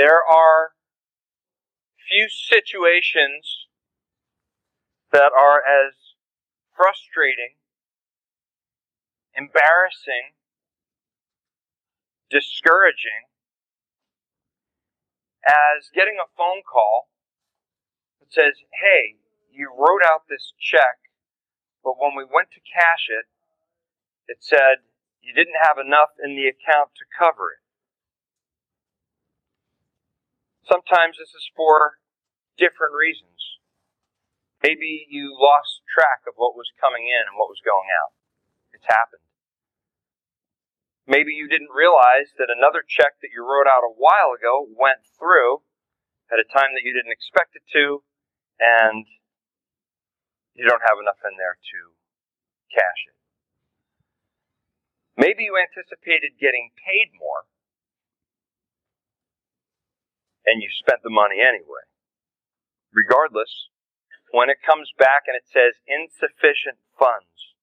There are few situations that are as frustrating, embarrassing, discouraging as getting a phone call that says, Hey, you wrote out this check, but when we went to cash it, it said you didn't have enough in the account to cover it. Sometimes this is for different reasons. Maybe you lost track of what was coming in and what was going out. It's happened. Maybe you didn't realize that another check that you wrote out a while ago went through at a time that you didn't expect it to, and you don't have enough in there to cash it. Maybe you anticipated getting paid more, and you spent the money anyway. Regardless, when it comes back and it says insufficient funds,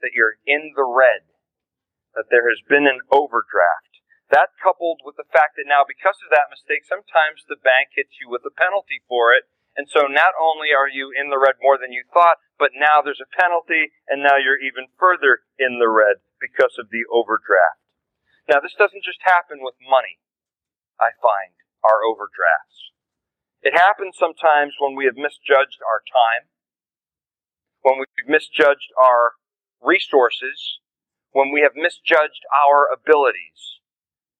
that you're in the red, that there has been an overdraft. That coupled with the fact that now, because of that mistake, sometimes the bank hits you with a penalty for it. And so not only are you in the red more than you thought, but now there's a penalty, and now you're even further in the red because of the overdraft. Now, this doesn't just happen with money, I find, our overdrafts. It happens sometimes when we have misjudged our time, when we've misjudged our resources, when we have misjudged our abilities.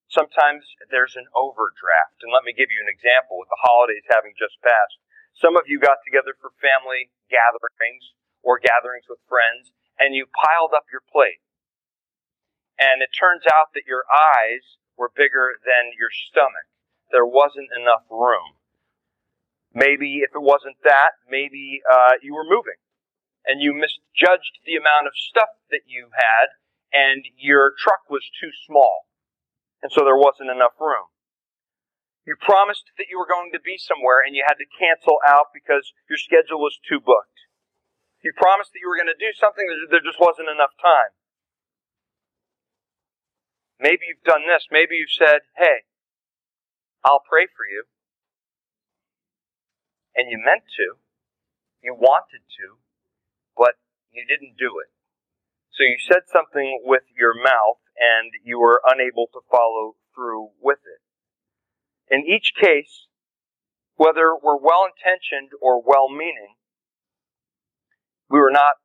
Sometimes there's an overdraft. And let me give you an example with the holidays having just passed. Some of you got together for family gatherings or gatherings with friends, and you piled up your plate. And it turns out that your eyes were bigger than your stomach. There wasn't enough room. Maybe if it wasn't that, maybe uh, you were moving and you misjudged the amount of stuff that you had and your truck was too small. And so there wasn't enough room. You promised that you were going to be somewhere and you had to cancel out because your schedule was too booked. You promised that you were going to do something there just wasn't enough time. Maybe you've done this. Maybe you've said, hey, I'll pray for you and you meant to, you wanted to, but you didn't do it. So you said something with your mouth and you were unable to follow through with it. In each case, whether we're well intentioned or well meaning, we were not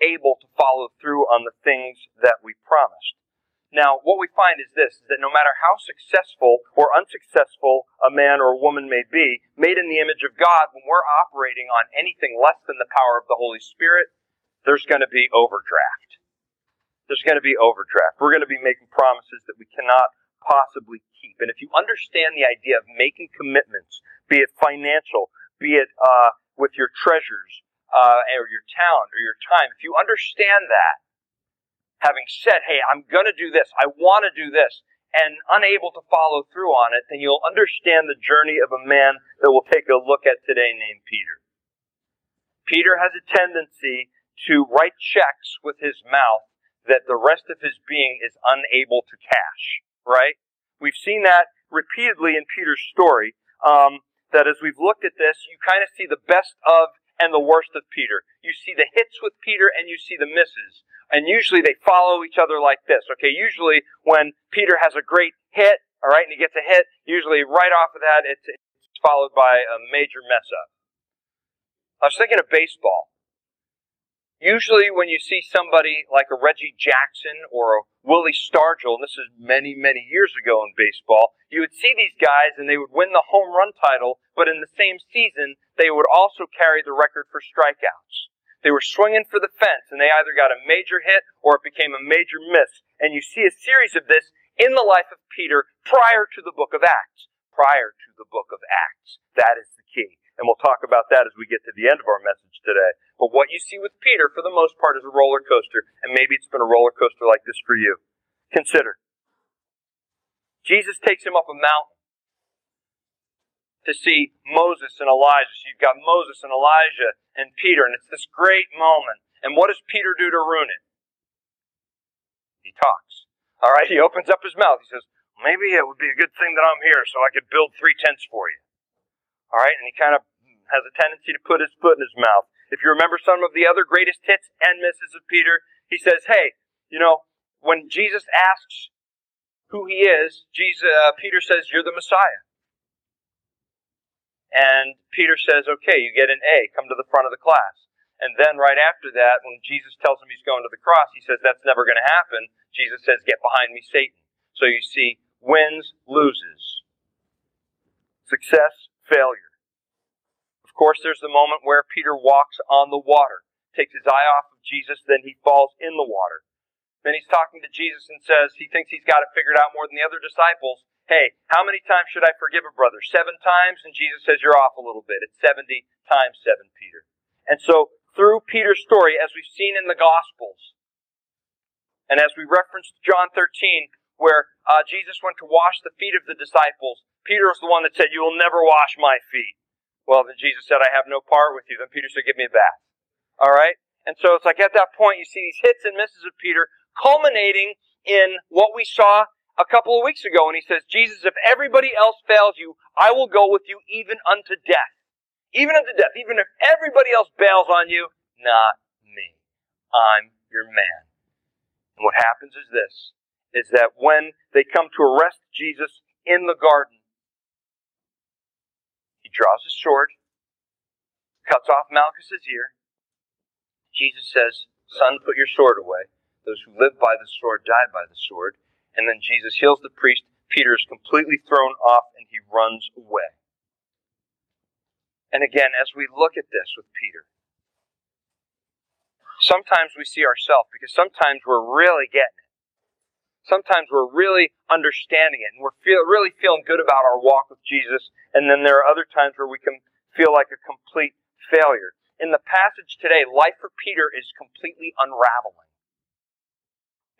able to follow through on the things that we promised. Now, what we find is this, is that no matter how successful or unsuccessful a man or a woman may be, made in the image of God, when we're operating on anything less than the power of the Holy Spirit, there's going to be overdraft. There's going to be overdraft. We're going to be making promises that we cannot possibly keep. And if you understand the idea of making commitments, be it financial, be it uh, with your treasures, uh, or your talent, or your time, if you understand that, having said, hey, I'm going to do this, I want to do this, and unable to follow through on it, then you'll understand the journey of a man that we'll take a look at today named Peter. Peter has a tendency to write checks with his mouth that the rest of his being is unable to cash, right? We've seen that repeatedly in Peter's story. Um, that as we've looked at this, you kind of see the best of and the worst of Peter. You see the hits with Peter and you see the misses. And usually they follow each other like this. Okay, usually when Peter has a great hit, all right, and he gets a hit, usually right off of that, it's, followed by a major mess up. I was thinking of baseball. Usually, when you see somebody like a Reggie Jackson or a Willie Stargell, and this is many, many years ago in baseball, you would see these guys and they would win the home run title, but in the same season, they would also carry the record for strikeouts. They were swinging for the fence and they either got a major hit or it became a major miss. And you see a series of this in the life of Peter prior to the book of Acts. Prior to the book of Acts. That is the key. And we'll talk about that as we get to the end of our message today. But what you see with Peter, for the most part, is a roller coaster. And maybe it's been a roller coaster like this for you. Consider. Jesus takes him up a mountain to see Moses and Elijah. So you've got Moses and Elijah and Peter, and it's this great moment. And what does Peter do to ruin it? He talks. All right, he opens up his mouth. He says, maybe it would be a good thing that I'm here so I could build three tents for you. All right, and he kind of has a tendency to put his foot in his mouth. If you remember some of the other greatest hits and misses of Peter, he says, "Hey, you know, when Jesus asks who he is, Jesus, uh, Peter says, "You're the Messiah." And Peter says, "Okay, you get an A. Come to the front of the class." And then right after that, when Jesus tells him he's going to the cross, he says, "That's never going to happen." Jesus says, "Get behind me, Satan." So you see, wins, loses, success, failure Of course, there's the moment where Peter walks on the water, takes his eye off of Jesus, then he falls in the water. Then he's talking to Jesus and says he thinks he's got it figured out more than the other disciples. Hey, how many times should I forgive a brother? Seven times? And Jesus says, You're off a little bit. It's 70 times seven, Peter. And so, through Peter's story, as we've seen in the Gospels, and as we referenced John 13, where uh, Jesus went to wash the feet of the disciples, Peter was the one that said, You will never wash my feet. Well, then Jesus said, I have no part with you. Then Peter said, Give me a bath. All right? And so it's like at that point, you see these hits and misses of Peter culminating in what we saw a couple of weeks ago and he says, Jesus, if everybody else fails you, I will go with you even unto death. Even unto death. Even if everybody else bails on you, not me. I'm your man. And what happens is this, is that when they come to arrest Jesus in the garden, he draws his sword, cuts off Malchus's ear. Jesus says, Son, put your sword away. Those who live by the sword die by the sword. And then Jesus heals the priest. Peter is completely thrown off and he runs away. And again, as we look at this with Peter, sometimes we see ourselves because sometimes we're really getting it sometimes we're really understanding it and we're feel, really feeling good about our walk with Jesus. And then there are other times where we can feel like a complete failure. In the passage today, life for Peter is completely unraveling.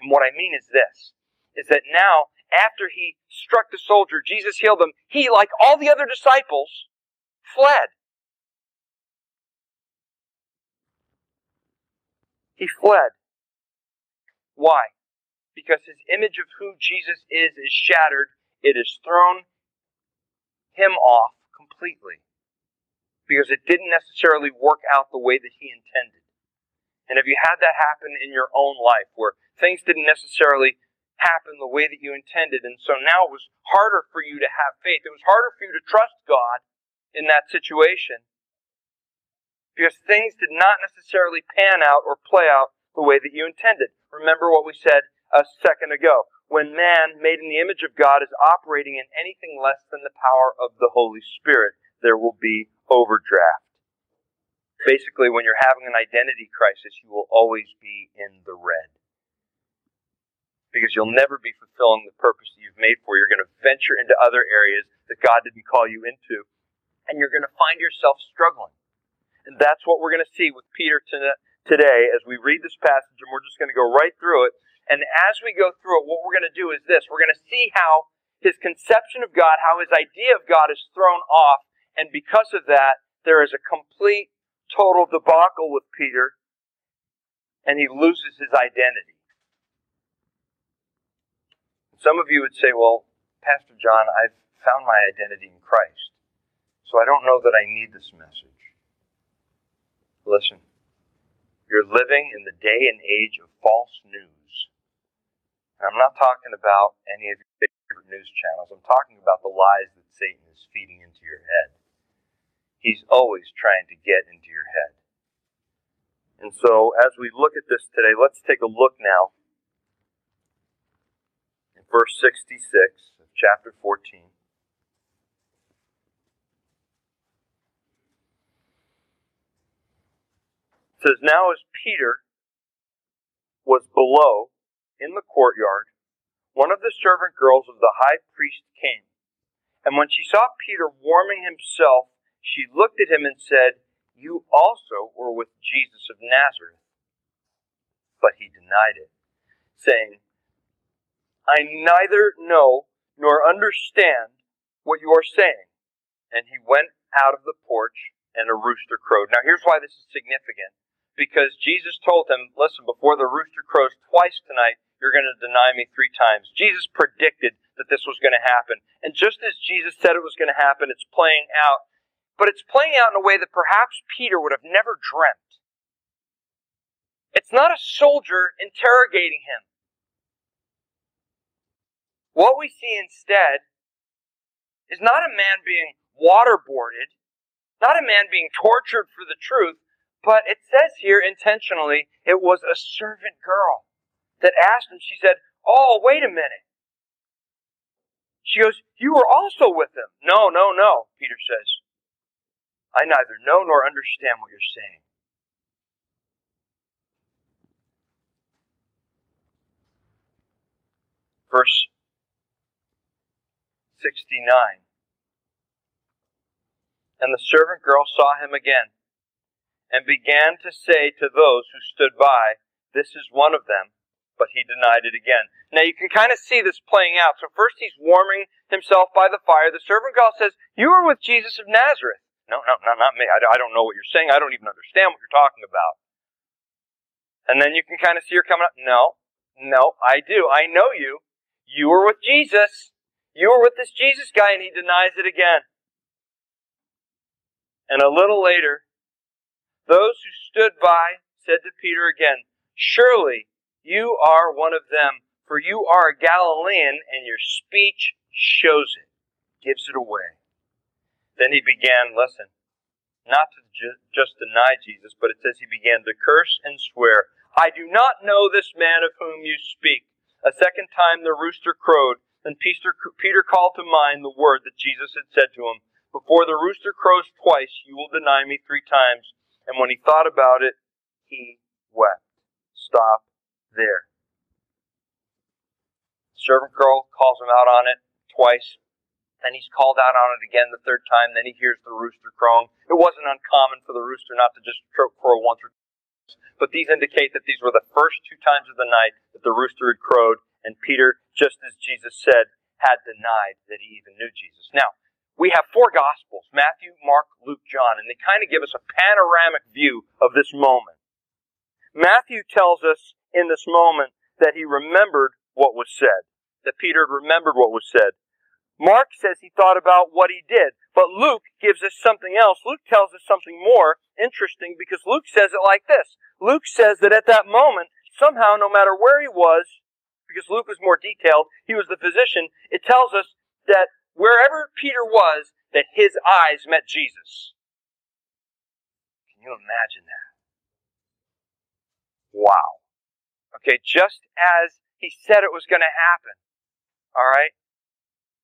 And what I mean is this, is that now, after he struck the soldier, Jesus healed him, he, like all the other disciples, fled. He fled. Why? because his image of who Jesus is is shattered, it has thrown him off completely. Because it didn't necessarily work out the way that he intended. And have you had that happen in your own life where things didn't necessarily happen the way that you intended, and so now it was harder for you to have faith? It was harder for you to trust God in that situation because things did not necessarily pan out or play out the way that you intended. Remember what we said a second ago. When man, made in the image of God, is operating in anything less than the power of the Holy Spirit, there will be overdraft. Basically, when you're having an identity crisis, you will always be in the red. Because you'll never be fulfilling the purpose that you've made for. You're going to venture into other areas that God didn't call you into. And you're going to find yourself struggling. And that's what we're going to see with Peter today as we read this passage, and we're just going to go right through it. And as we go through it, what we're going to do is this we're going to see how his conception of God, how his idea of God is thrown off. And because of that, there is a complete, total debacle with Peter, and he loses his identity. Some of you would say, well, Pastor John, I've found my identity in Christ, so I don't know that I need this message. Listen, you're living in the day and age of false news. I'm not talking about any of your favorite news channels. I'm talking about the lies that Satan is feeding into your head. He's always trying to get into your head. And so, as we look at this today, let's take a look now verse 66 of chapter 14. It says, Now as Peter was below, in the courtyard, one of the servant girls of the high priest came. And when she saw Peter warming himself, she looked at him and said, You also were with Jesus of Nazareth. But he denied it, saying, I neither know nor understand what you are saying. And he went out of the porch, and a rooster crowed. Now, here's why this is significant. Because Jesus told him, Listen, before the rooster crows twice tonight, you're going to deny me three times. Jesus predicted that this was going to happen. And just as Jesus said it was going to happen, it's playing out. But it's playing out in a way that perhaps Peter would have never dreamt. It's not a soldier interrogating him. What we see instead is not a man being waterboarded, not a man being tortured for the truth, but it says here intentionally, it was a servant girl that asked him. She said, Oh, wait a minute. She goes, You were also with him. No, no, no, Peter says. I neither know nor understand what you're saying. Verse 69. And the servant girl saw him again and began to say to those who stood by, This is one of them. But he denied it again. Now you can kind of see this playing out. So first he's warming himself by the fire. The servant girl says, You were with Jesus of Nazareth. No, no, no, not me. I, don't know what you're saying. I don't even understand what you're talking about. And then you can kind of see her coming up. No, no, I do. I know you. You were with Jesus. You were with this Jesus guy, and he denies it again. And a little later, those who stood by said to Peter again, Surely you are one of them, for you are a Galilean, and your speech shows it, gives it away. Then he began, listen, not to ju- just deny Jesus, but it says he began to curse and swear, I do not know this man of whom you speak. A second time the rooster crowed, and Peter, Peter called to mind the word that Jesus had said to him, Before the rooster crows twice, you will deny me three times. And when he thought about it, he wept. Stop there. Servant girl calls him out on it twice. Then he's called out on it again the third time. Then he hears the rooster crowing. It wasn't uncommon for the rooster not to just crow once or twice, but these indicate that these were the first two times of the night that the rooster had crowed, and Peter, just as Jesus said, had denied that he even knew Jesus. Now, we have four Gospels Matthew, Mark, Luke, John, and they kind of give us a panoramic view of this moment. Matthew tells us in this moment that he remembered what was said, that Peter remembered what was said. Mark says he thought about what he did, but Luke gives us something else. Luke tells us something more interesting because Luke says it like this. Luke says that at that moment, somehow, no matter where he was, because Luke was more detailed, he was the physician, it tells us that wherever Peter was, that his eyes met Jesus. Can you imagine that? Wow. Okay, just as he said it was going to happen. All right?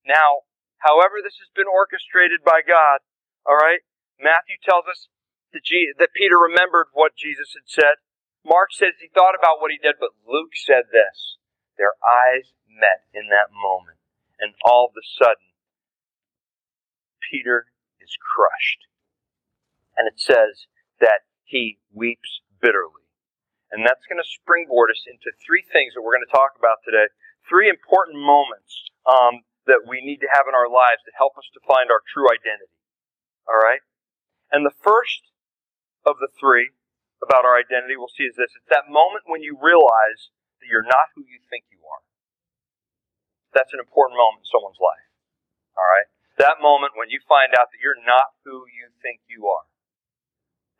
Now, however this has been orchestrated by God, all right? Matthew tells us that, that Peter remembered what Jesus had said. Mark says he thought about what he did, but Luke said this. Their eyes met in that moment. And all of a sudden, Peter is crushed. And it says that he weeps bitterly. And that's going to springboard us into three things that we're going to talk about today. Three important moments um, that we need to have in our lives to help us to find our true identity. All right? And the first of the three about our identity we'll see is this it's that moment when you realize that you're not who you think you are. That's an important moment in someone's life. All right? That moment when you find out that you're not who you think you are.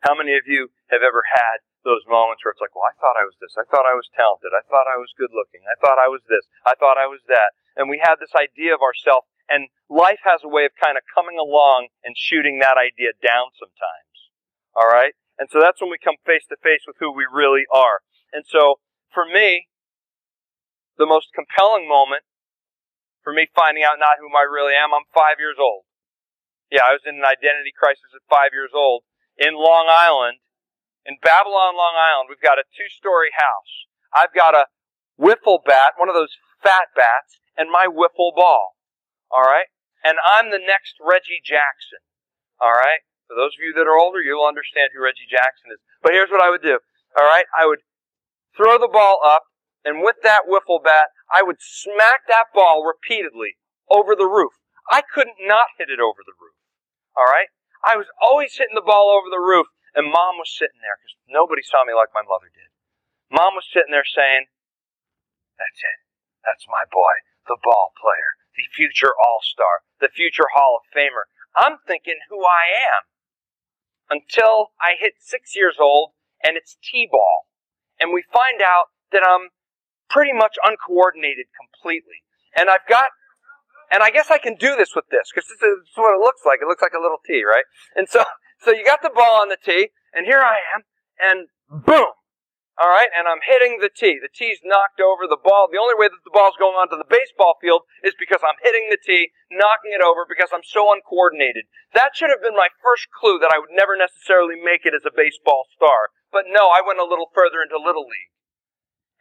How many of you have ever had those moments where it's like, well, I thought I was this. I thought I was talented. I thought I was good looking. I thought I was this. I thought I was that. And we have this idea of ourselves, and life has a way of kind of coming along and shooting that idea down sometimes. All right? And so that's when we come face to face with who we really are. And so, for me, the most compelling moment for me finding out not whom I really am. I'm five years old. Yeah, I was in an identity crisis at five years old in Long Island, in Babylon, Long Island. We've got a two story house. I've got a wiffle bat, one of those fat bats, and my wiffle ball. All right? And I'm the next Reggie Jackson. All right? For those of you that are older, you'll understand who Reggie Jackson is. But here's what I would do. All right? I would throw the ball up, and with that wiffle bat, I would smack that ball repeatedly over the roof. I couldn't not hit it over the roof. All right? I was always hitting the ball over the roof, and mom was sitting there because nobody saw me like my mother did. Mom was sitting there saying, That's it. That's my boy, the ball player. the future All Star, the future Hall of Famer. I'm thinking who I am until I hit six years old and it's T ball. And we find out that I'm pretty much uncoordinated completely. And I've got, and I guess I can do this with this because this is what it looks like. It looks like a little T, right? And so, so you got the ball on the tee and here I am and boom, all right, and I'm hitting the tee. The tee's knocked over the ball. The only way that the ball's going onto the baseball field is because I'm hitting the tee, knocking it over because I'm so uncoordinated. That should have been my first clue that I would never necessarily make it as a baseball star. But no, I went a little further into Little League.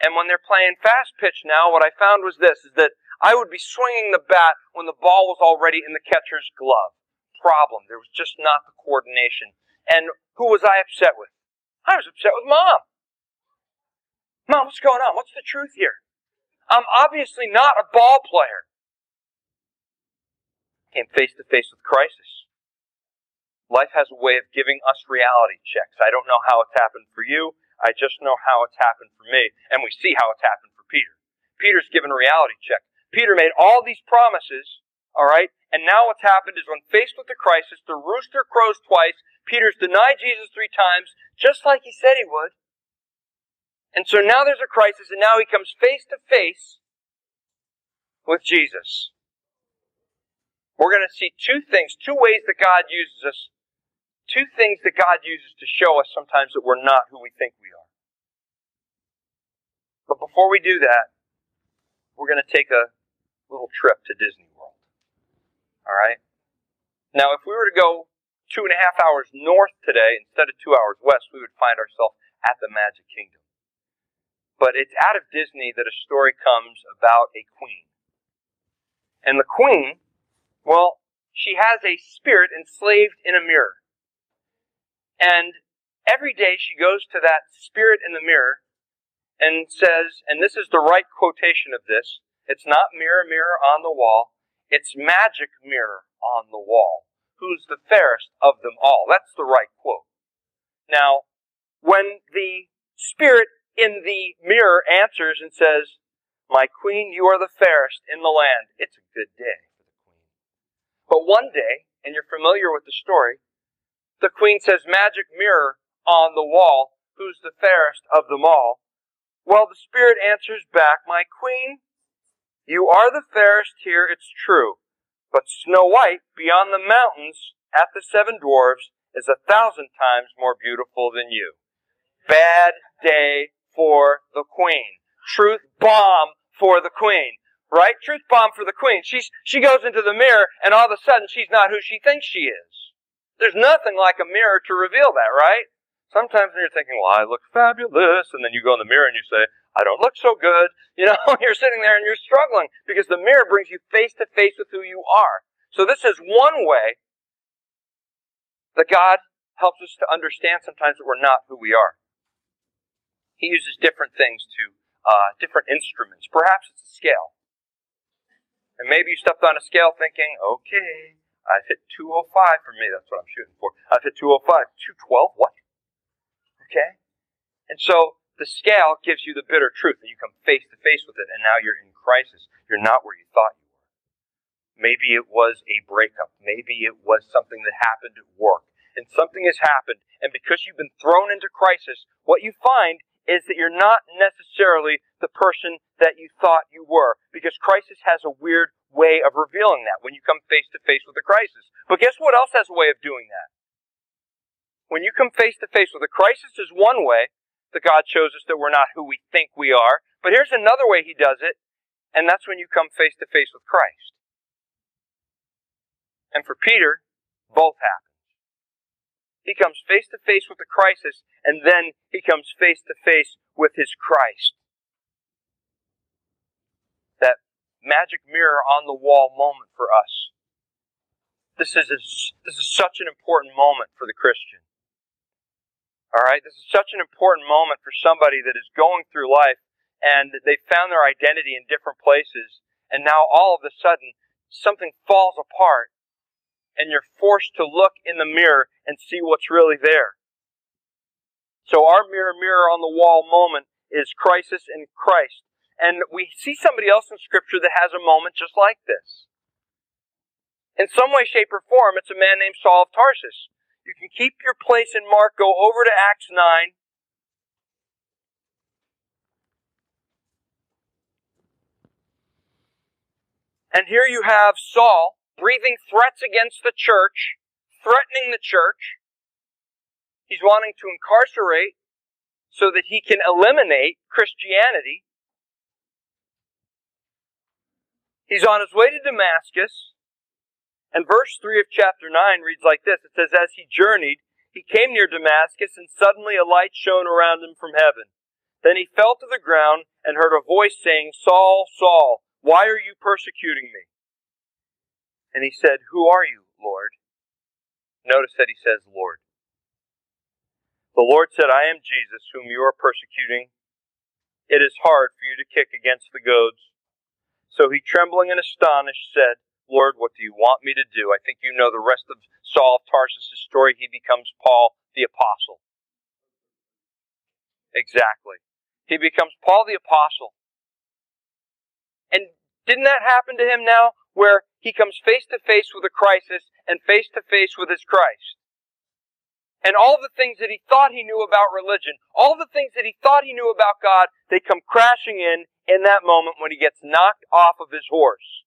And when they're playing fast pitch now, what I found was this, is that I would be swinging the bat when the ball was already in the catcher's glove. Problem. There was just not the coordination. And who was I upset with? I was upset with mom. Mom, what's going on? What's the truth here? I'm obviously not a ball player. Came face to face with crisis. Life has a way of giving us reality checks. I don't know how it's happened for you. I just know how it's happened for me. And we see how it's happened for Peter. Peter's given a reality check. Peter made all these promises, all right? And now what's happened is when faced with the crisis, the rooster crows twice. Peter's denied Jesus three times, just like he said he would. And so now there's a crisis, and now he comes face to face with Jesus. We're going to see two things, two ways that God uses us, two things that God uses to show us sometimes that we're not who we think we are. But before we do that, we're going to take a little trip to Disney World. All right? Now, if we were to go two and a half hours north today instead of two hours west, we would find ourselves at the Magic Kingdom. But it's out of Disney that a story comes about a queen. And the queen, well, she has a spirit enslaved in a mirror. And every day she goes to that spirit in the mirror and says, and this is the right quotation of this, it's not mirror, mirror on the wall, it's magic mirror on the wall. Who's the fairest of them all? That's the right quote. Now, when the spirit in the mirror answers and says, My queen, you are the fairest in the land. It's a good day for the queen. But one day, and you're familiar with the story, the queen says, Magic mirror on the wall, who's the fairest of them all? Well, the spirit answers back, My queen, you are the fairest here, it's true. But Snow White, beyond the mountains, at the seven dwarfs, is a thousand times more beautiful than you. Bad day for the queen. Truth bomb for the queen. Right? Truth bomb for the queen. She's, she goes into the mirror and all of a sudden she's not who she thinks she is. There's nothing like a mirror to reveal that, right? Sometimes when you're thinking, well, I look fabulous, and then you go in the mirror and you say, I don't look so good. You know, you're sitting there and you're struggling because the mirror brings you face to face with who you are. So this is one way that God helps us to understand sometimes that we're not who we are. He uses different things to, uh, different instruments. Perhaps it's a scale. And maybe you stepped on a scale thinking, okay, I've hit 205 for me. That's what I'm shooting for. I've hit 205. 212? What? Okay? And so the scale gives you the bitter truth, and you come face to face with it, and now you're in crisis. You're not where you thought you were. Maybe it was a breakup. Maybe it was something that happened at work. And something has happened, and because you've been thrown into crisis, what you find is that you're not necessarily the person that you thought you were. Because crisis has a weird way of revealing that when you come face to face with a crisis. But guess what else has a way of doing that? When you come face to face with a crisis is one way that God shows us that we're not who we think we are. But here's another way he does it, and that's when you come face to face with Christ. And for Peter, both happen. He comes face to face with the crisis, and then he comes face to face with his Christ. That magic mirror on the wall moment for us. This is, a, this is such an important moment for the Christian. All right, this is such an important moment for somebody that is going through life and they found their identity in different places, and now all of a sudden something falls apart and you're forced to look in the mirror and see what's really there. So our mirror, mirror on the wall moment is crisis in Christ. And we see somebody else in Scripture that has a moment just like this. In some way, shape, or form, it's a man named Saul of Tarsus. You can keep your place in Mark, go over to Acts 9. And here you have Saul breathing threats against the church, threatening the church. He's wanting to incarcerate so that he can eliminate Christianity. He's on his way to Damascus. And verse 3 of chapter 9 reads like this It says, As he journeyed, he came near Damascus, and suddenly a light shone around him from heaven. Then he fell to the ground and heard a voice saying, Saul, Saul, why are you persecuting me? And he said, Who are you, Lord? Notice that he says, Lord. The Lord said, I am Jesus, whom you are persecuting. It is hard for you to kick against the goads. So he, trembling and astonished, said, Lord, what do you want me to do? I think you know the rest of Saul of Tarsus' story. He becomes Paul the Apostle. Exactly. He becomes Paul the Apostle. Didn't that happen to him now, where he comes face to face with a crisis and face to face with his Christ? and all the things that he thought he knew about religion, all the things that he thought he knew about God, they come crashing in in that moment when he gets knocked off of his horse.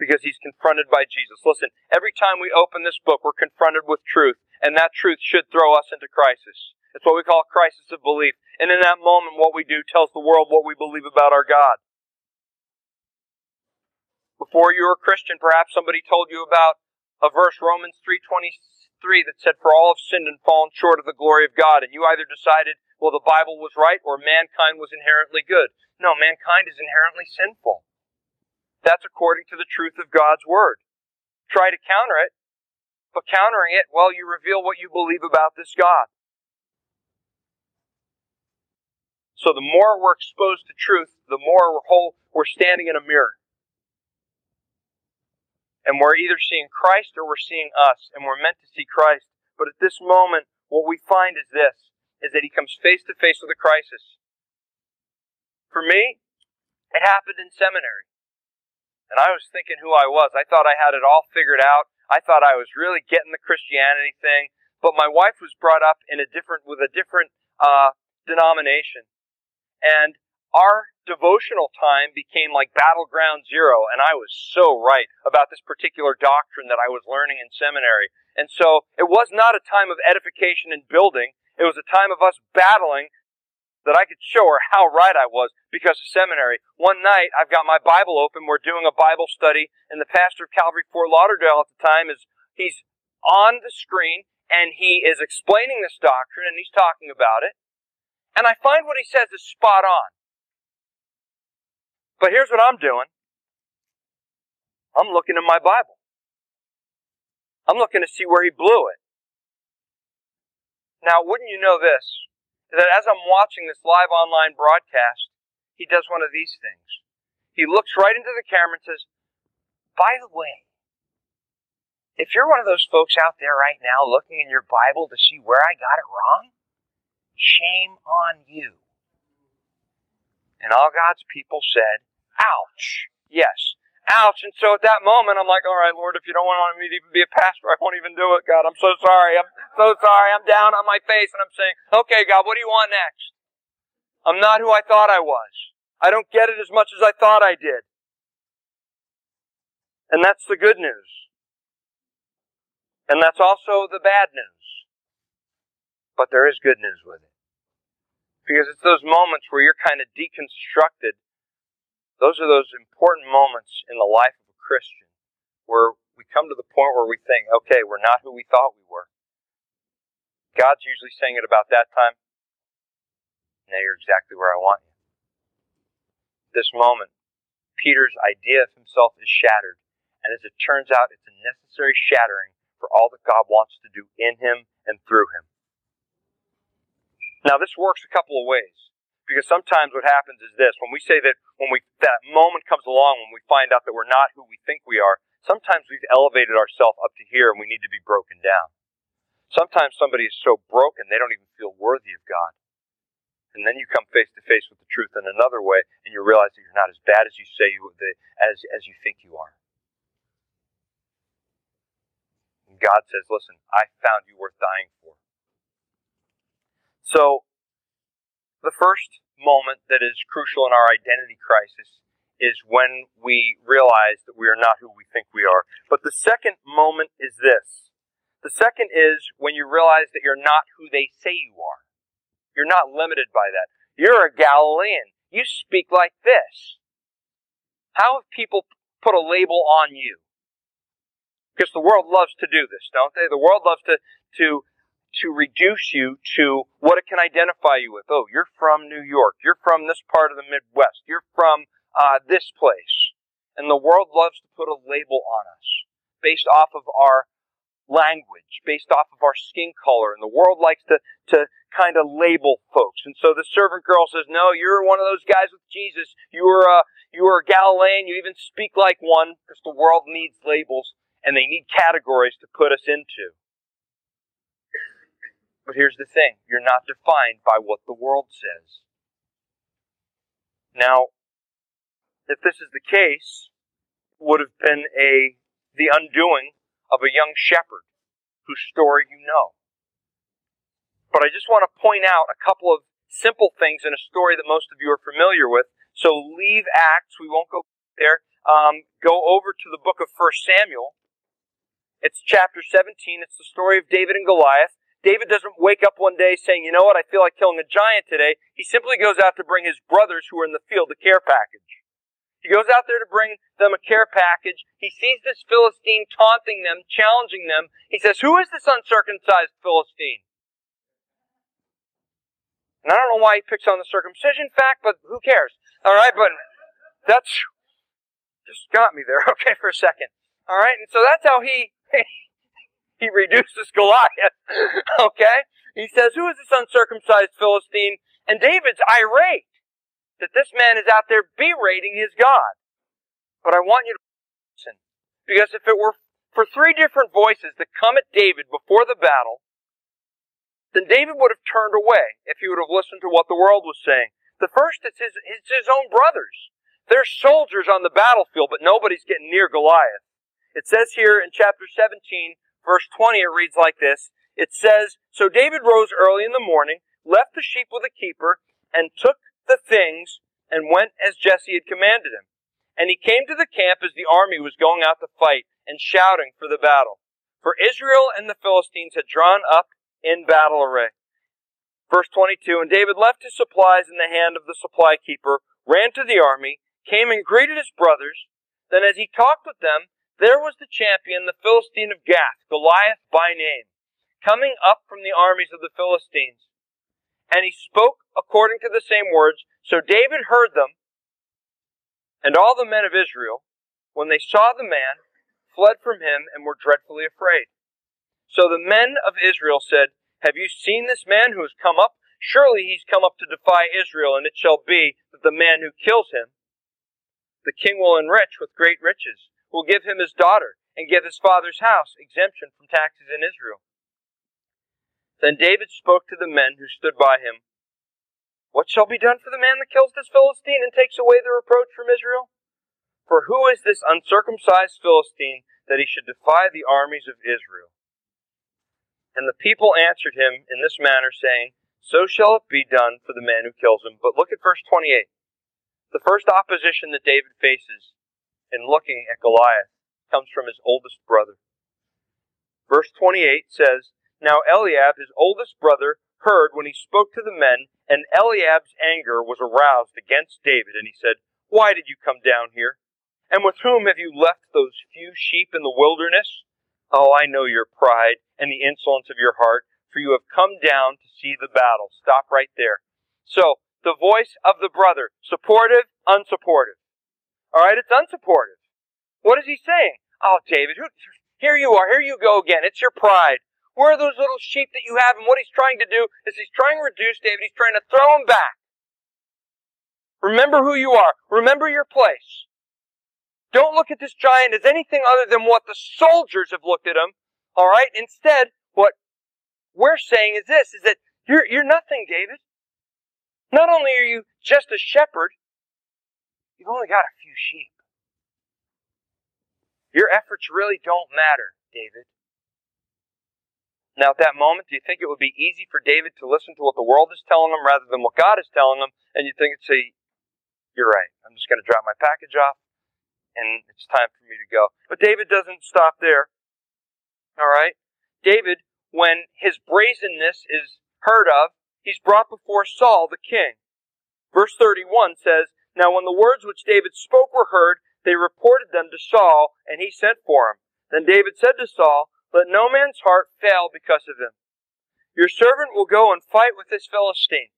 Because he's confronted by Jesus. Listen, every time we open this book, we're confronted with truth, and that truth should throw us into crisis. It's what we call a crisis of belief. And in that moment, what we do tells the world what we believe about our God. Before you were a Christian, perhaps somebody told you about a verse, Romans 3.23, that said, For all have sinned and fallen short of the glory of God. And you either decided, well, the Bible was right or mankind was inherently good. No, mankind is inherently sinful. That's according to the truth of God's Word. Try to counter it, but countering it, well, you reveal what you believe about this God. So the more we're exposed to truth, the more we're whole, we're standing in a mirror. And we're either seeing Christ or we're seeing us, and we're meant to see Christ. But at this moment, what we find is this, is that he comes face to face with a crisis. For me, it happened in seminary. And I was thinking who I was. I thought I had it all figured out. I thought I was really getting the Christianity thing. But my wife was brought up in a different, with a different, uh, denomination. And our devotional time became like battleground zero, and I was so right about this particular doctrine that I was learning in seminary. And so it was not a time of edification and building, it was a time of us battling that I could show her how right I was because of seminary. One night, I've got my Bible open, we're doing a Bible study, and the pastor of Calvary Fort Lauderdale at the time is, he's on the screen, and he is explaining this doctrine, and he's talking about it. And I find what he says is spot on. But here's what I'm doing I'm looking in my Bible. I'm looking to see where he blew it. Now, wouldn't you know this? That as I'm watching this live online broadcast, he does one of these things. He looks right into the camera and says, By the way, if you're one of those folks out there right now looking in your Bible to see where I got it wrong, shame on you. And all God's people said, Ouch. Yes. Ouch. And so at that moment, I'm like, all right, Lord, if you don't want me to even be a pastor, I won't even do it, God. I'm so sorry. I'm so sorry. I'm down on my face and I'm saying, okay, God, what do you want next? I'm not who I thought I was. I don't get it as much as I thought I did. And that's the good news. And that's also the bad news. But there is good news with it. Because it's those moments where you're kind of deconstructed those are those important moments in the life of a Christian where we come to the point where we think, okay, we're not who we thought we were. God's usually saying it about that time. Now you're exactly where I want you. This moment, Peter's idea of himself is shattered. And as it turns out, it's a necessary shattering for all that God wants to do in him and through him. Now, this works a couple of ways. Because sometimes what happens is this: when we say that, when we that moment comes along, when we find out that we're not who we think we are, sometimes we've elevated ourselves up to here, and we need to be broken down. Sometimes somebody is so broken they don't even feel worthy of God, And then you come face to face with the truth in another way, and you realize that you're not as bad as you say you as as you think you are. And God says, "Listen, I found you worth dying for." So, the first moment that is crucial in our identity crisis is when we realize that we are not who we think we are. But the second moment is this. The second is when you realize that you're not who they say you are. You're not limited by that. You're a Galilean. You speak like this. How have people put a label on you? Because the world loves to do this, don't they? The world loves to, to, to reduce you to what it can identify you with. Oh, you're from New York. You're from this part of the Midwest. You're from uh, this place. And the world loves to put a label on us based off of our language, based off of our skin color. And the world likes to, to kind of label folks. And so the servant girl says, "No, you're one of those guys with Jesus. You are a you are a Galilean. You even speak like one." Because the world needs labels and they need categories to put us into. But here's the thing: you're not defined by what the world says. Now, if this is the case, would have been a the undoing of a young shepherd whose story you know. But I just want to point out a couple of simple things in a story that most of you are familiar with. So leave Acts, we won't go there. Um, go over to the book of 1 Samuel. It's chapter 17. It's the story of David and Goliath. David doesn't wake up one day saying, you know what, I feel like killing a giant today. He simply goes out to bring his brothers who are in the field a care package. He goes out there to bring them a care package. He sees this Philistine taunting them, challenging them. He says, Who is this uncircumcised Philistine? And I don't know why he picks on the circumcision fact, but who cares? All right, but that's just got me there. Okay, for a second. All right, and so that's how he he reduces Goliath. okay, he says, "Who is this uncircumcised Philistine?" And David's irate that this man is out there berating his God. But I want you to listen, because if it were for three different voices that come at David before the battle, then David would have turned away if he would have listened to what the world was saying. The first is his, it's his own brothers. They're soldiers on the battlefield, but nobody's getting near Goliath. It says here in chapter 17, verse 20, it reads like this. It says, So David rose early in the morning, left the sheep with a keeper, and took the things and went as Jesse had commanded him. And he came to the camp as the army was going out to fight and shouting for the battle. For Israel and the Philistines had drawn up in battle array. Verse 22 And David left his supplies in the hand of the supply keeper, ran to the army, came and greeted his brothers. Then, as he talked with them, there was the champion, the Philistine of Gath, Goliath by name, coming up from the armies of the Philistines. And he spoke according to the same words. So David heard them, and all the men of Israel, when they saw the man, fled from him and were dreadfully afraid. So the men of Israel said, Have you seen this man who has come up? Surely he's come up to defy Israel, and it shall be that the man who kills him, the king will enrich with great riches, will give him his daughter, and give his father's house exemption from taxes in Israel. Then David spoke to the men who stood by him. What shall be done for the man that kills this Philistine and takes away the reproach from Israel? For who is this uncircumcised Philistine that he should defy the armies of Israel? And the people answered him in this manner, saying, So shall it be done for the man who kills him. But look at verse 28. The first opposition that David faces in looking at Goliath comes from his oldest brother. Verse 28 says, Now Eliab, his oldest brother, heard when he spoke to the men, and Eliab's anger was aroused against David, and he said, Why did you come down here? And with whom have you left those few sheep in the wilderness? Oh, I know your pride and the insolence of your heart, for you have come down to see the battle. Stop right there. So, the voice of the brother, supportive, unsupportive. All right, it's unsupportive. What is he saying? Oh, David, who, here you are. Here you go again. It's your pride. Where are those little sheep that you have? And what he's trying to do is he's trying to reduce David. He's trying to throw him back. Remember who you are. Remember your place. Don't look at this giant as anything other than what the soldiers have looked at him. All right. Instead, what we're saying is this: is that you're you're nothing, David. Not only are you just a shepherd, you've only got a few sheep. Your efforts really don't matter, David. Now, at that moment, do you think it would be easy for David to listen to what the world is telling him rather than what God is telling him? And you think, say, you're right. I'm just going to drop my package off and it's time for me to go. But David doesn't stop there. All right? David, when his brazenness is heard of, he's brought before Saul the king. Verse 31 says, Now when the words which David spoke were heard, they reported them to Saul, and he sent for him. Then David said to Saul, Let no man's heart fail because of him. Your servant will go and fight with this Philistine.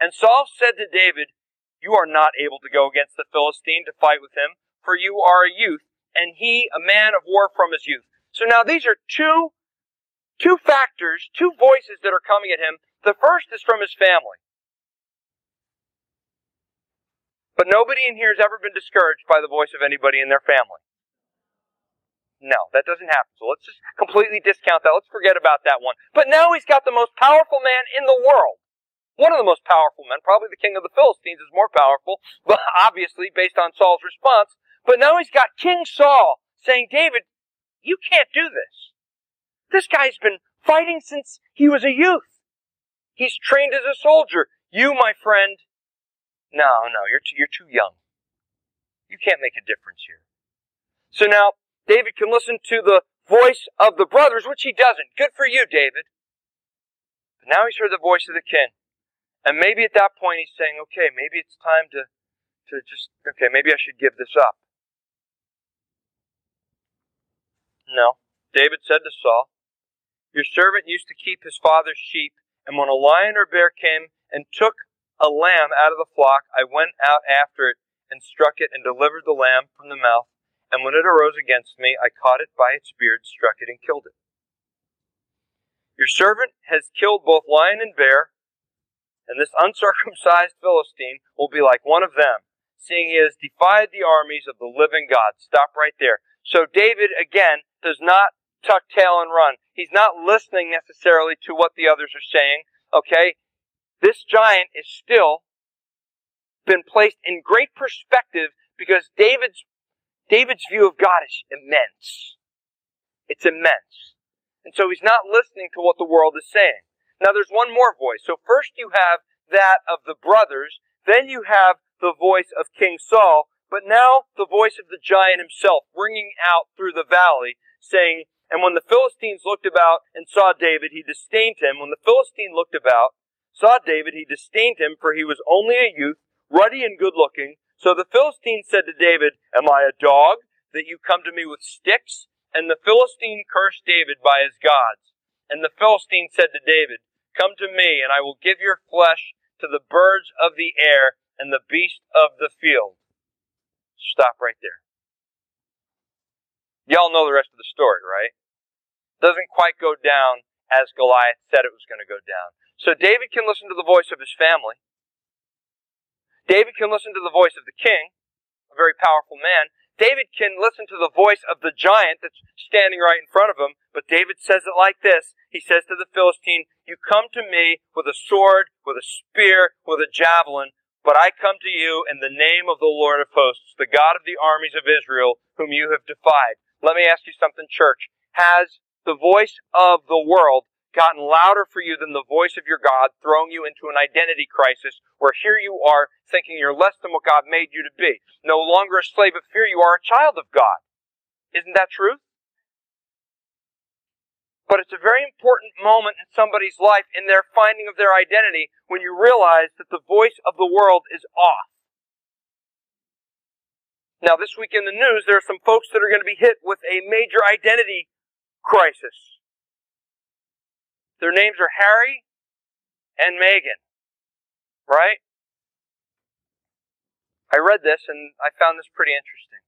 And Saul said to David, You are not able to go against the Philistine to fight with him, for you are a youth, and he a man of war from his youth. So now these are two, two factors, two voices that are coming at him. The first is from his family. But nobody in here has ever been discouraged by the voice of anybody in their family. No, that doesn't happen. So let's just completely discount that. Let's forget about that one. But now he's got the most powerful man in the world. One of the most powerful men, probably the king of the Philistines is more powerful, but obviously based on Saul's response. But now he's got King Saul saying, David, you can't do this. This guy's been fighting since he was a youth. He's trained as a soldier. You, my friend, no, no, you're too, you're too young. You can't make a difference here. So now, David can listen to the voice of the brothers, which he doesn't. Good for you, David. But now he's heard the voice of the king. And maybe at that point he's saying, okay, maybe it's time to, to just, okay, maybe I should give this up. No. David said to Saul, Your servant used to keep his father's sheep, and when a lion or bear came and took a lamb out of the flock, I went out after it and struck it and delivered the lamb from the mouth. And when it arose against me, I caught it by its beard, struck it, and killed it. Your servant has killed both lion and bear, and this uncircumcised Philistine will be like one of them, seeing he has defied the armies of the living God. Stop right there. So David, again, does not tuck tail and run. He's not listening necessarily to what the others are saying. Okay? This giant is still been placed in great perspective because David's David's view of God is immense. It's immense. And so he's not listening to what the world is saying. Now there's one more voice. So first you have that of the brothers, then you have the voice of King Saul, but now the voice of the giant himself ringing out through the valley saying, and when the Philistines looked about and saw David, he disdained him. When the Philistine looked about saw David, he disdained him, for he was only a youth, ruddy and good looking. So the Philistine said to David, Am I a dog, that you come to me with sticks? And the Philistine cursed David by his gods. And the Philistine said to David, Come to me, and I will give your flesh to the birds of the air and the beasts of the field. Stop right there. Y'all know the rest of the story, right? Doesn't quite go down as Goliath said it was going to go down. So David can listen to the voice of his family. David can listen to the voice of the king, a very powerful man. David can listen to the voice of the giant that's standing right in front of him, but David says it like this. He says to the Philistine, You come to me with a sword, with a spear, with a javelin, but I come to you in the name of the Lord of hosts, the God of the armies of Israel, whom you have defied. Let me ask you something, church. Has the voice of the world gotten louder for you than the voice of your God, throwing you into an identity crisis where here you are thinking you're less than what God made you to be. No longer a slave of fear, you are a child of God. Isn't that true? But it's a very important moment in somebody's life in their finding of their identity when you realize that the voice of the world is off. Now, this week in the news, there are some folks that are going to be hit with a major identity crisis. Their names are Harry and Meghan. Right? I read this and I found this pretty interesting.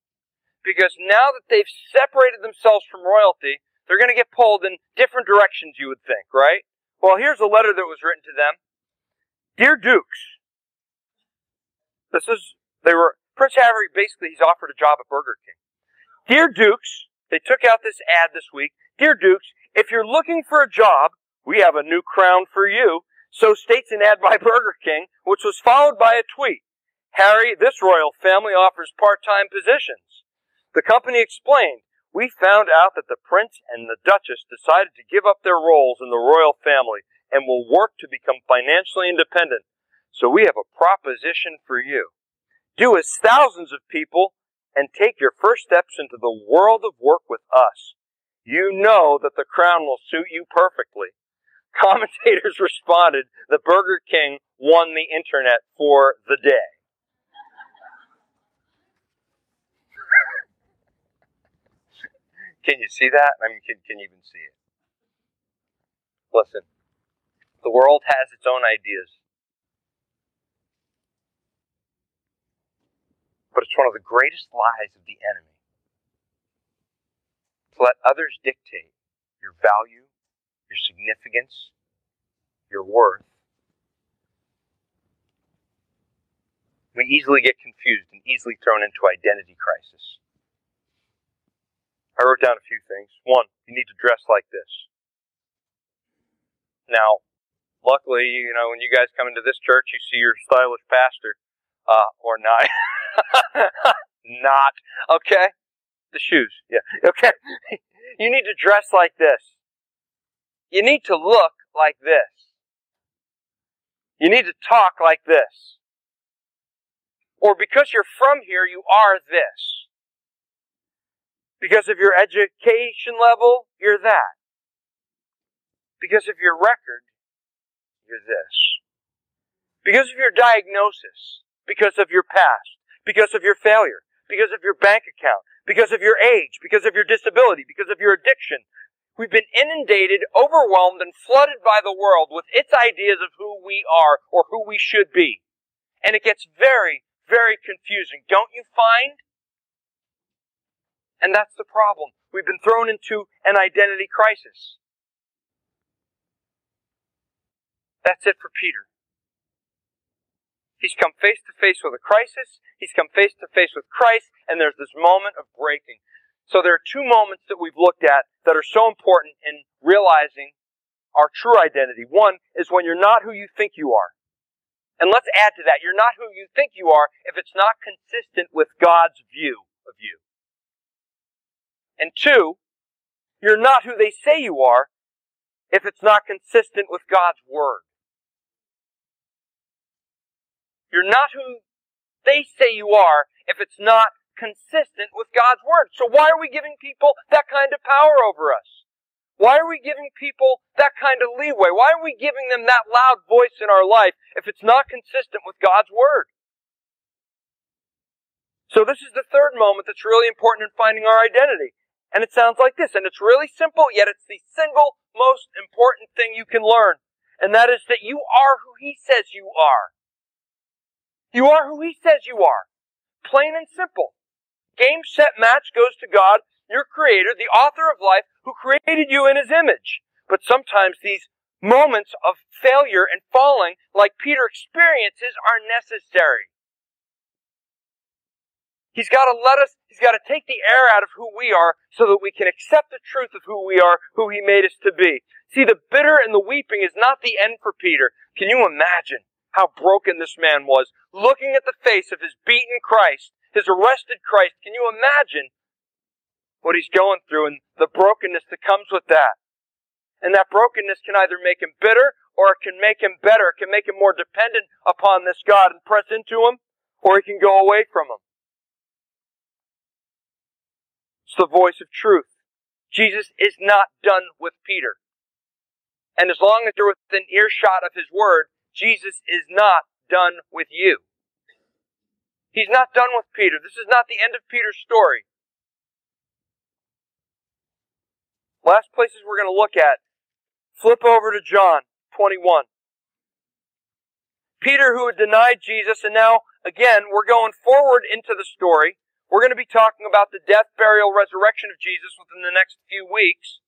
Because now that they've separated themselves from royalty, they're going to get pulled in different directions, you would think, right? Well, here's a letter that was written to them. Dear Dukes, this is, they were, Prince Harry basically, he's offered a job at Burger King. Dear Dukes, they took out this ad this week. Dear Dukes, if you're looking for a job, we have a new crown for you. So states an ad by Burger King, which was followed by a tweet. Harry, this royal family offers part-time positions. The company explained, we found out that the prince and the duchess decided to give up their roles in the royal family and will work to become financially independent. So we have a proposition for you. Do as thousands of people and take your first steps into the world of work with us. You know that the crown will suit you perfectly. Commentators responded that Burger King won the internet for the day. can you see that? I mean, can, can you even see it? Listen, the world has its own ideas. But it's one of the greatest lies of the enemy to let others dictate your value, your significance, your worth. We easily get confused and easily thrown into identity crisis. I wrote down a few things. One, you need to dress like this. Now, luckily, you know, when you guys come into this church, you see your stylish pastor, uh, or not. not. Okay? The shoes. Yeah. Okay? you need to dress like this. You need to look like this. You need to talk like this. Or because you're from here, you are this. Because of your education level, you're that. Because of your record, you're this. Because of your diagnosis, because of your past, because of your failure, because of your bank account, because of your age, because of your disability, because of your addiction. We've been inundated, overwhelmed, and flooded by the world with its ideas of who we are or who we should be. And it gets very, very confusing, don't you find? And that's the problem. We've been thrown into an identity crisis. That's it for Peter. He's come face to face with a crisis. He's come face to face with Christ, and there's this moment of breaking. So there are two moments that we've looked at that are so important in realizing our true identity. One is when you're not who you think you are. And let's add to that, you're not who you think you are if it's not consistent with God's view of you. And two, you're not who they say you are if it's not consistent with God's Word. You're not who they say you are if it's not consistent with God's Word. So why are we giving people that kind of power over us? Why are we giving people that kind of leeway? Why are we giving them that loud voice in our life if it's not consistent with God's Word? So this is the third moment that's really important in finding our identity. And it sounds like this, and it's really simple, yet it's the single most important thing you can learn. And that is that you are who He says you are. You are who He says you are. Plain and simple. Game, set, match goes to God, your Creator, the author of life, who created you in His image. But sometimes these moments of failure and falling, like Peter experiences, are necessary. He's got to let us, he's got to take the air out of who we are so that we can accept the truth of who we are, who he made us to be. See, the bitter and the weeping is not the end for Peter. Can you imagine? how broken this man was, looking at the face of his beaten Christ, his arrested Christ. Can you imagine what he's going through and the brokenness that comes with that? And that brokenness can either make him bitter or it can make him better. It can make him more dependent upon this God and press into him, or he can go away from him. It's the voice of truth. Jesus is not done with Peter. And as long as you're within earshot of his word, Jesus is not done with you. He's not done with Peter. This is not the end of Peter's story. Last places we're going to look at. Flip over to John 21. Peter, who had denied Jesus, and now, again, we're going forward into the story. We're going to be talking about the death, burial, resurrection of Jesus within the next few weeks.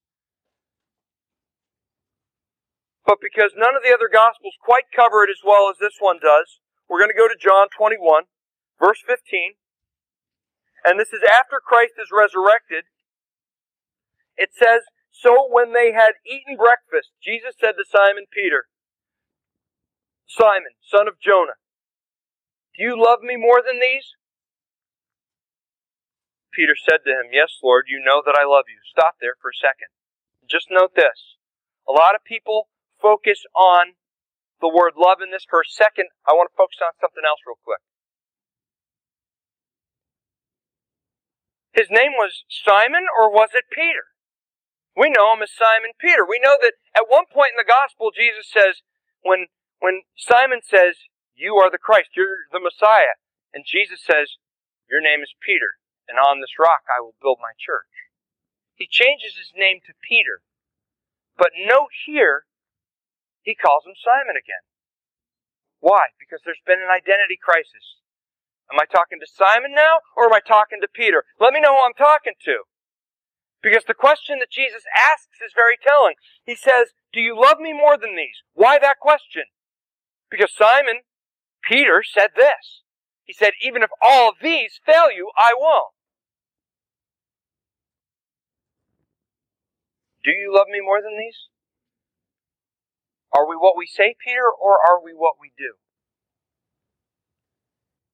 But because none of the other Gospels quite cover it as well as this one does, we're going to go to John 21, verse 15. And this is after Christ is resurrected. It says, So when they had eaten breakfast, Jesus said to Simon Peter, Simon, son of Jonah, do you love me more than these? Peter said to him, Yes, Lord, you know that I love you. Stop there for a second. Just note this. A lot of people focus on the word love in this for a second. I want to focus on something else real quick. His name was Simon or was it Peter? We know him as Simon Peter. We know that at one point in the gospel, Jesus says, when, when Simon says, You are the Christ, you're the Messiah, and Jesus says, Your name is Peter, and on this rock I will build my church. He changes his name to Peter. But note here, he calls him Simon again. Why? Because there's been an identity crisis. Am I talking to Simon now, or am I talking to Peter? Let me know who I'm talking to. Because the question that Jesus asks is very telling. He says, Do you love me more than these? Why that question? Because Simon, Peter, said this. He said, Even if all of these fail you, I won't. Do you love me more than these? Are we what we say, Peter, or are we what we do?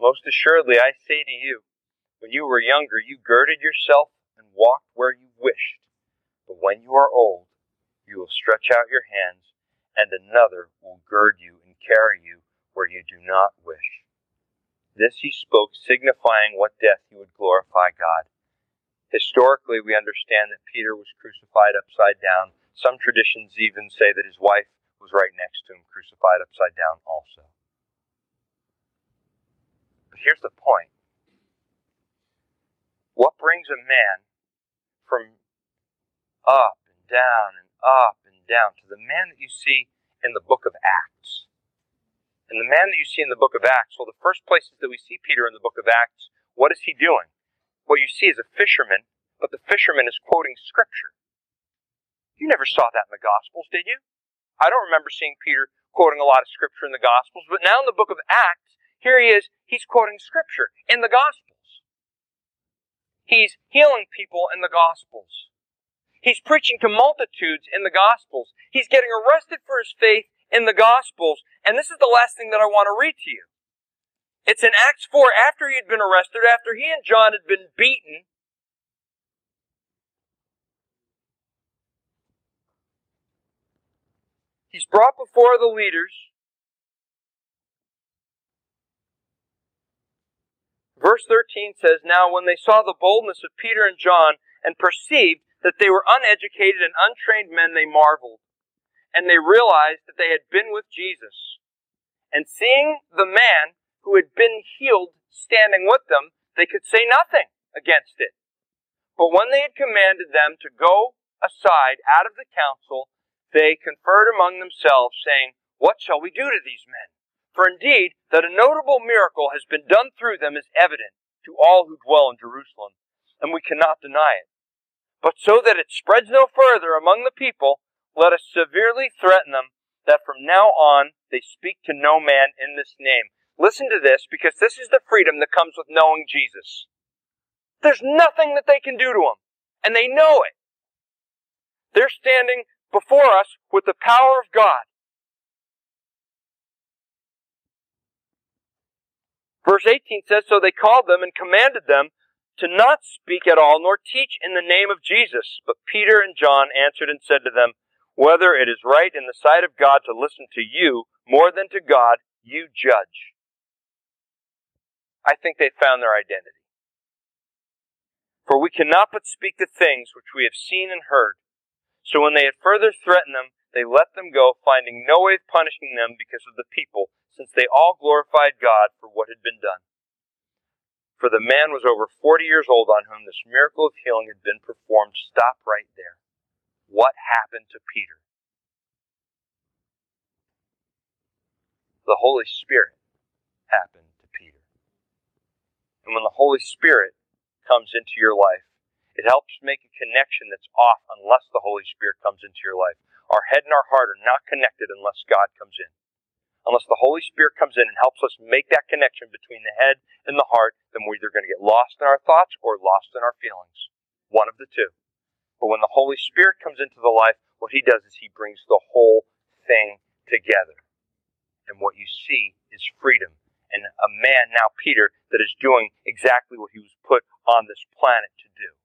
Most assuredly, I say to you, when you were younger, you girded yourself and walked where you wished. But when you are old, you will stretch out your hands, and another will gird you and carry you where you do not wish. This he spoke, signifying what death he would glorify God. Historically, we understand that Peter was crucified upside down. Some traditions even say that his wife was right next to him, crucified upside down also. Here's the point what brings a man from up and down and up and down to the man that you see in the book of Acts? And the man that you see in the book of Acts, well, the first places that we see Peter in the book of Acts, what is he doing? What you see is a fisherman, but the fisherman is quoting scripture. You never saw that in the Gospels, did you? I don't remember seeing Peter quoting a lot of scripture in the Gospels, but now in the book of Acts, here he is, he's quoting scripture in the Gospels. He's healing people in the Gospels. He's preaching to multitudes in the Gospels. He's getting arrested for his faith in the Gospels. And this is the last thing that I want to read to you. It's in Acts 4, after he had been arrested, after he and John had been beaten. He's brought before the leaders. Verse 13 says, Now when they saw the boldness of Peter and John and perceived that they were uneducated and untrained men, they marveled. And they realized that they had been with Jesus. And seeing the man who had been healed standing with them, they could say nothing against it. But when they had commanded them to go aside out of the council, they conferred among themselves, saying, What shall we do to these men? For indeed, that a notable miracle has been done through them is evident to all who dwell in Jerusalem, and we cannot deny it. But so that it spreads no further among the people, let us severely threaten them that from now on they speak to no man in this name. Listen to this, because this is the freedom that comes with knowing Jesus. There's nothing that they can do to him, and they know it. They're standing before us with the power of God. Verse 18 says, So they called them and commanded them to not speak at all, nor teach in the name of Jesus. But Peter and John answered and said to them, Whether it is right in the sight of God to listen to you more than to God, you judge. I think they found their identity. For we cannot but speak the things which we have seen and heard. So when they had further threatened them, they let them go, finding no way of punishing them because of the people, since they all glorified God for what had been done. For the man was over forty years old on whom this miracle of healing had been performed. Stop right there. What happened to Peter? the Holy Spirit happened to Peter. And when the Holy Spirit comes into your life, it helps make a connection that's off unless the Holy Spirit comes into your life. Our head and our heart are not connected unless God comes in. Unless the Holy Spirit comes in and helps us make that connection between the head and the heart, then we're either going to get lost in our thoughts or lost in our feelings. One of the two. But when the Holy Spirit comes into the life, what he does is he brings the whole thing together. And what you see is freedom. And a man, now Peter, that is doing exactly what he was put on this planet to do.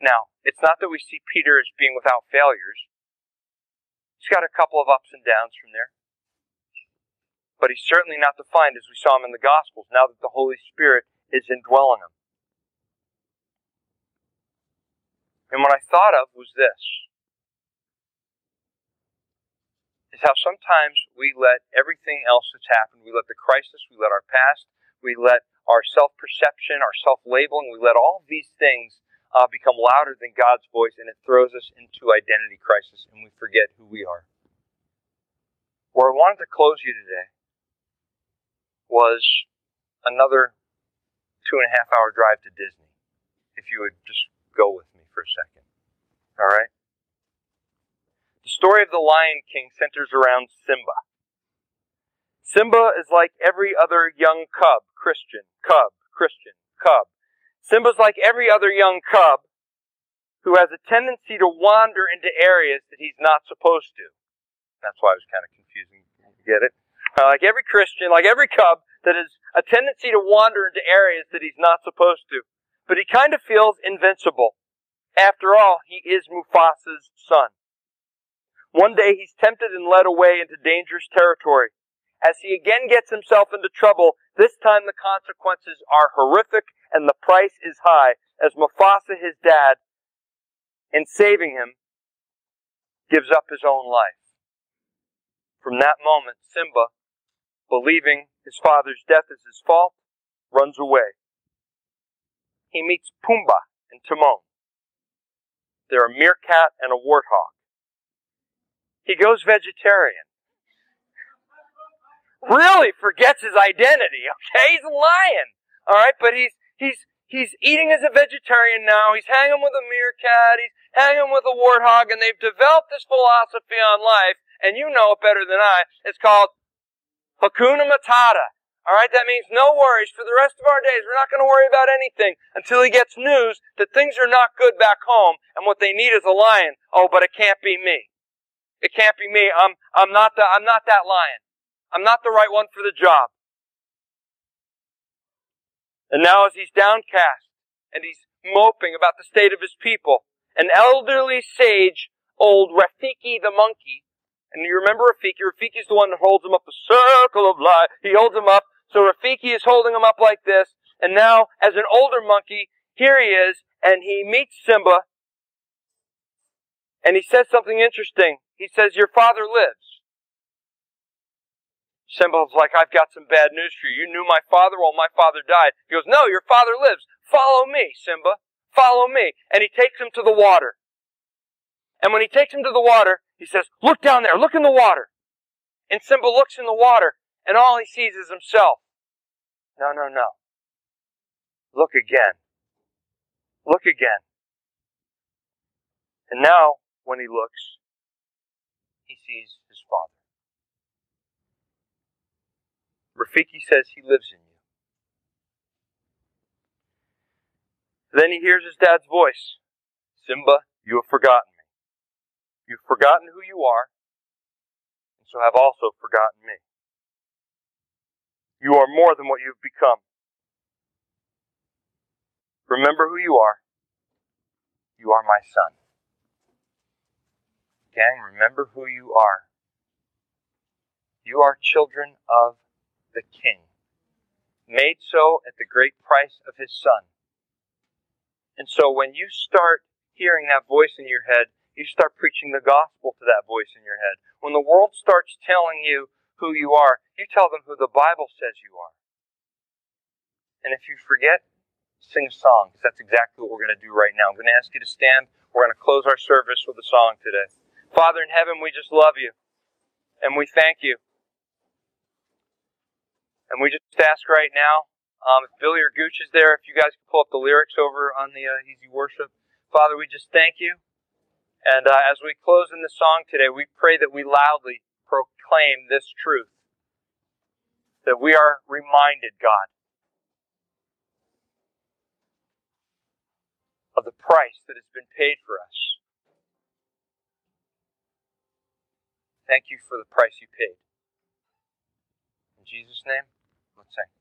Now, it's not that we see Peter as being without failures. He's got a couple of ups and downs from there. But he's certainly not defined as we saw him in the Gospels now that the Holy Spirit is indwelling him. And what I thought of was this is how sometimes we let everything else that's happened, we let the crisis, we let our past, we let our self perception, our self labeling, we let all these things uh, become louder than God's voice, and it throws us into identity crisis, and we forget who we are. Where I wanted to close you today was another two and a half hour drive to Disney. If you would just go with me for a second. All right? The story of the Lion King centers around Simba. Simba is like every other young cub, Christian, cub, Christian, cub, Simba's like every other young cub who has a tendency to wander into areas that he's not supposed to. That's why it was kind of confusing. Get it? Uh, like every Christian, like every cub that has a tendency to wander into areas that he's not supposed to. But he kind of feels invincible. After all, he is Mufasa's son. One day he's tempted and led away into dangerous territory. As he again gets himself into trouble, this time the consequences are horrific and the price is high, as Mufasa, his dad, in saving him, gives up his own life. From that moment, Simba, believing his father's death is his fault, runs away. He meets Pumbaa and Timon. They're a meerkat and a warthog. He goes vegetarian really forgets his identity, okay? He's a lion. Alright, but he's he's he's eating as a vegetarian now, he's hanging with a meerkat, he's hanging with a warthog, and they've developed this philosophy on life, and you know it better than I. It's called Hakuna Matata. Alright, that means no worries for the rest of our days. We're not going to worry about anything until he gets news that things are not good back home and what they need is a lion. Oh, but it can't be me. It can't be me. I'm, I'm not the, I'm not that lion. I'm not the right one for the job. And now as he's downcast and he's moping about the state of his people, an elderly sage, old Rafiki the monkey, and you remember Rafiki, Rafiki's the one that holds him up the circle of life. He holds him up. So Rafiki is holding him up like this. And now, as an older monkey, here he is, and he meets Simba, and he says something interesting. He says, Your father lives. Simba's like, I've got some bad news for you. You knew my father? Well, my father died. He goes, No, your father lives. Follow me, Simba. Follow me. And he takes him to the water. And when he takes him to the water, he says, Look down there. Look in the water. And Simba looks in the water, and all he sees is himself. No, no, no. Look again. Look again. And now, when he looks, he sees his father. Rafiki says he lives in you. Then he hears his dad's voice Simba, you have forgotten me. You've forgotten who you are, and so have also forgotten me. You are more than what you've become. Remember who you are. You are my son. Gang, remember who you are. You are children of the King, made so at the great price of his Son. And so when you start hearing that voice in your head, you start preaching the gospel to that voice in your head. When the world starts telling you who you are, you tell them who the Bible says you are. And if you forget, sing a song, that's exactly what we're going to do right now. I'm going to ask you to stand. We're going to close our service with a song today. Father in heaven, we just love you. And we thank you. And we just ask right now, um, if Billy or Gooch is there, if you guys can pull up the lyrics over on the uh, Easy Worship. Father, we just thank you. And uh, as we close in the song today, we pray that we loudly proclaim this truth. That we are reminded, God, of the price that has been paid for us. Thank you for the price you paid. In Jesus' name, sing.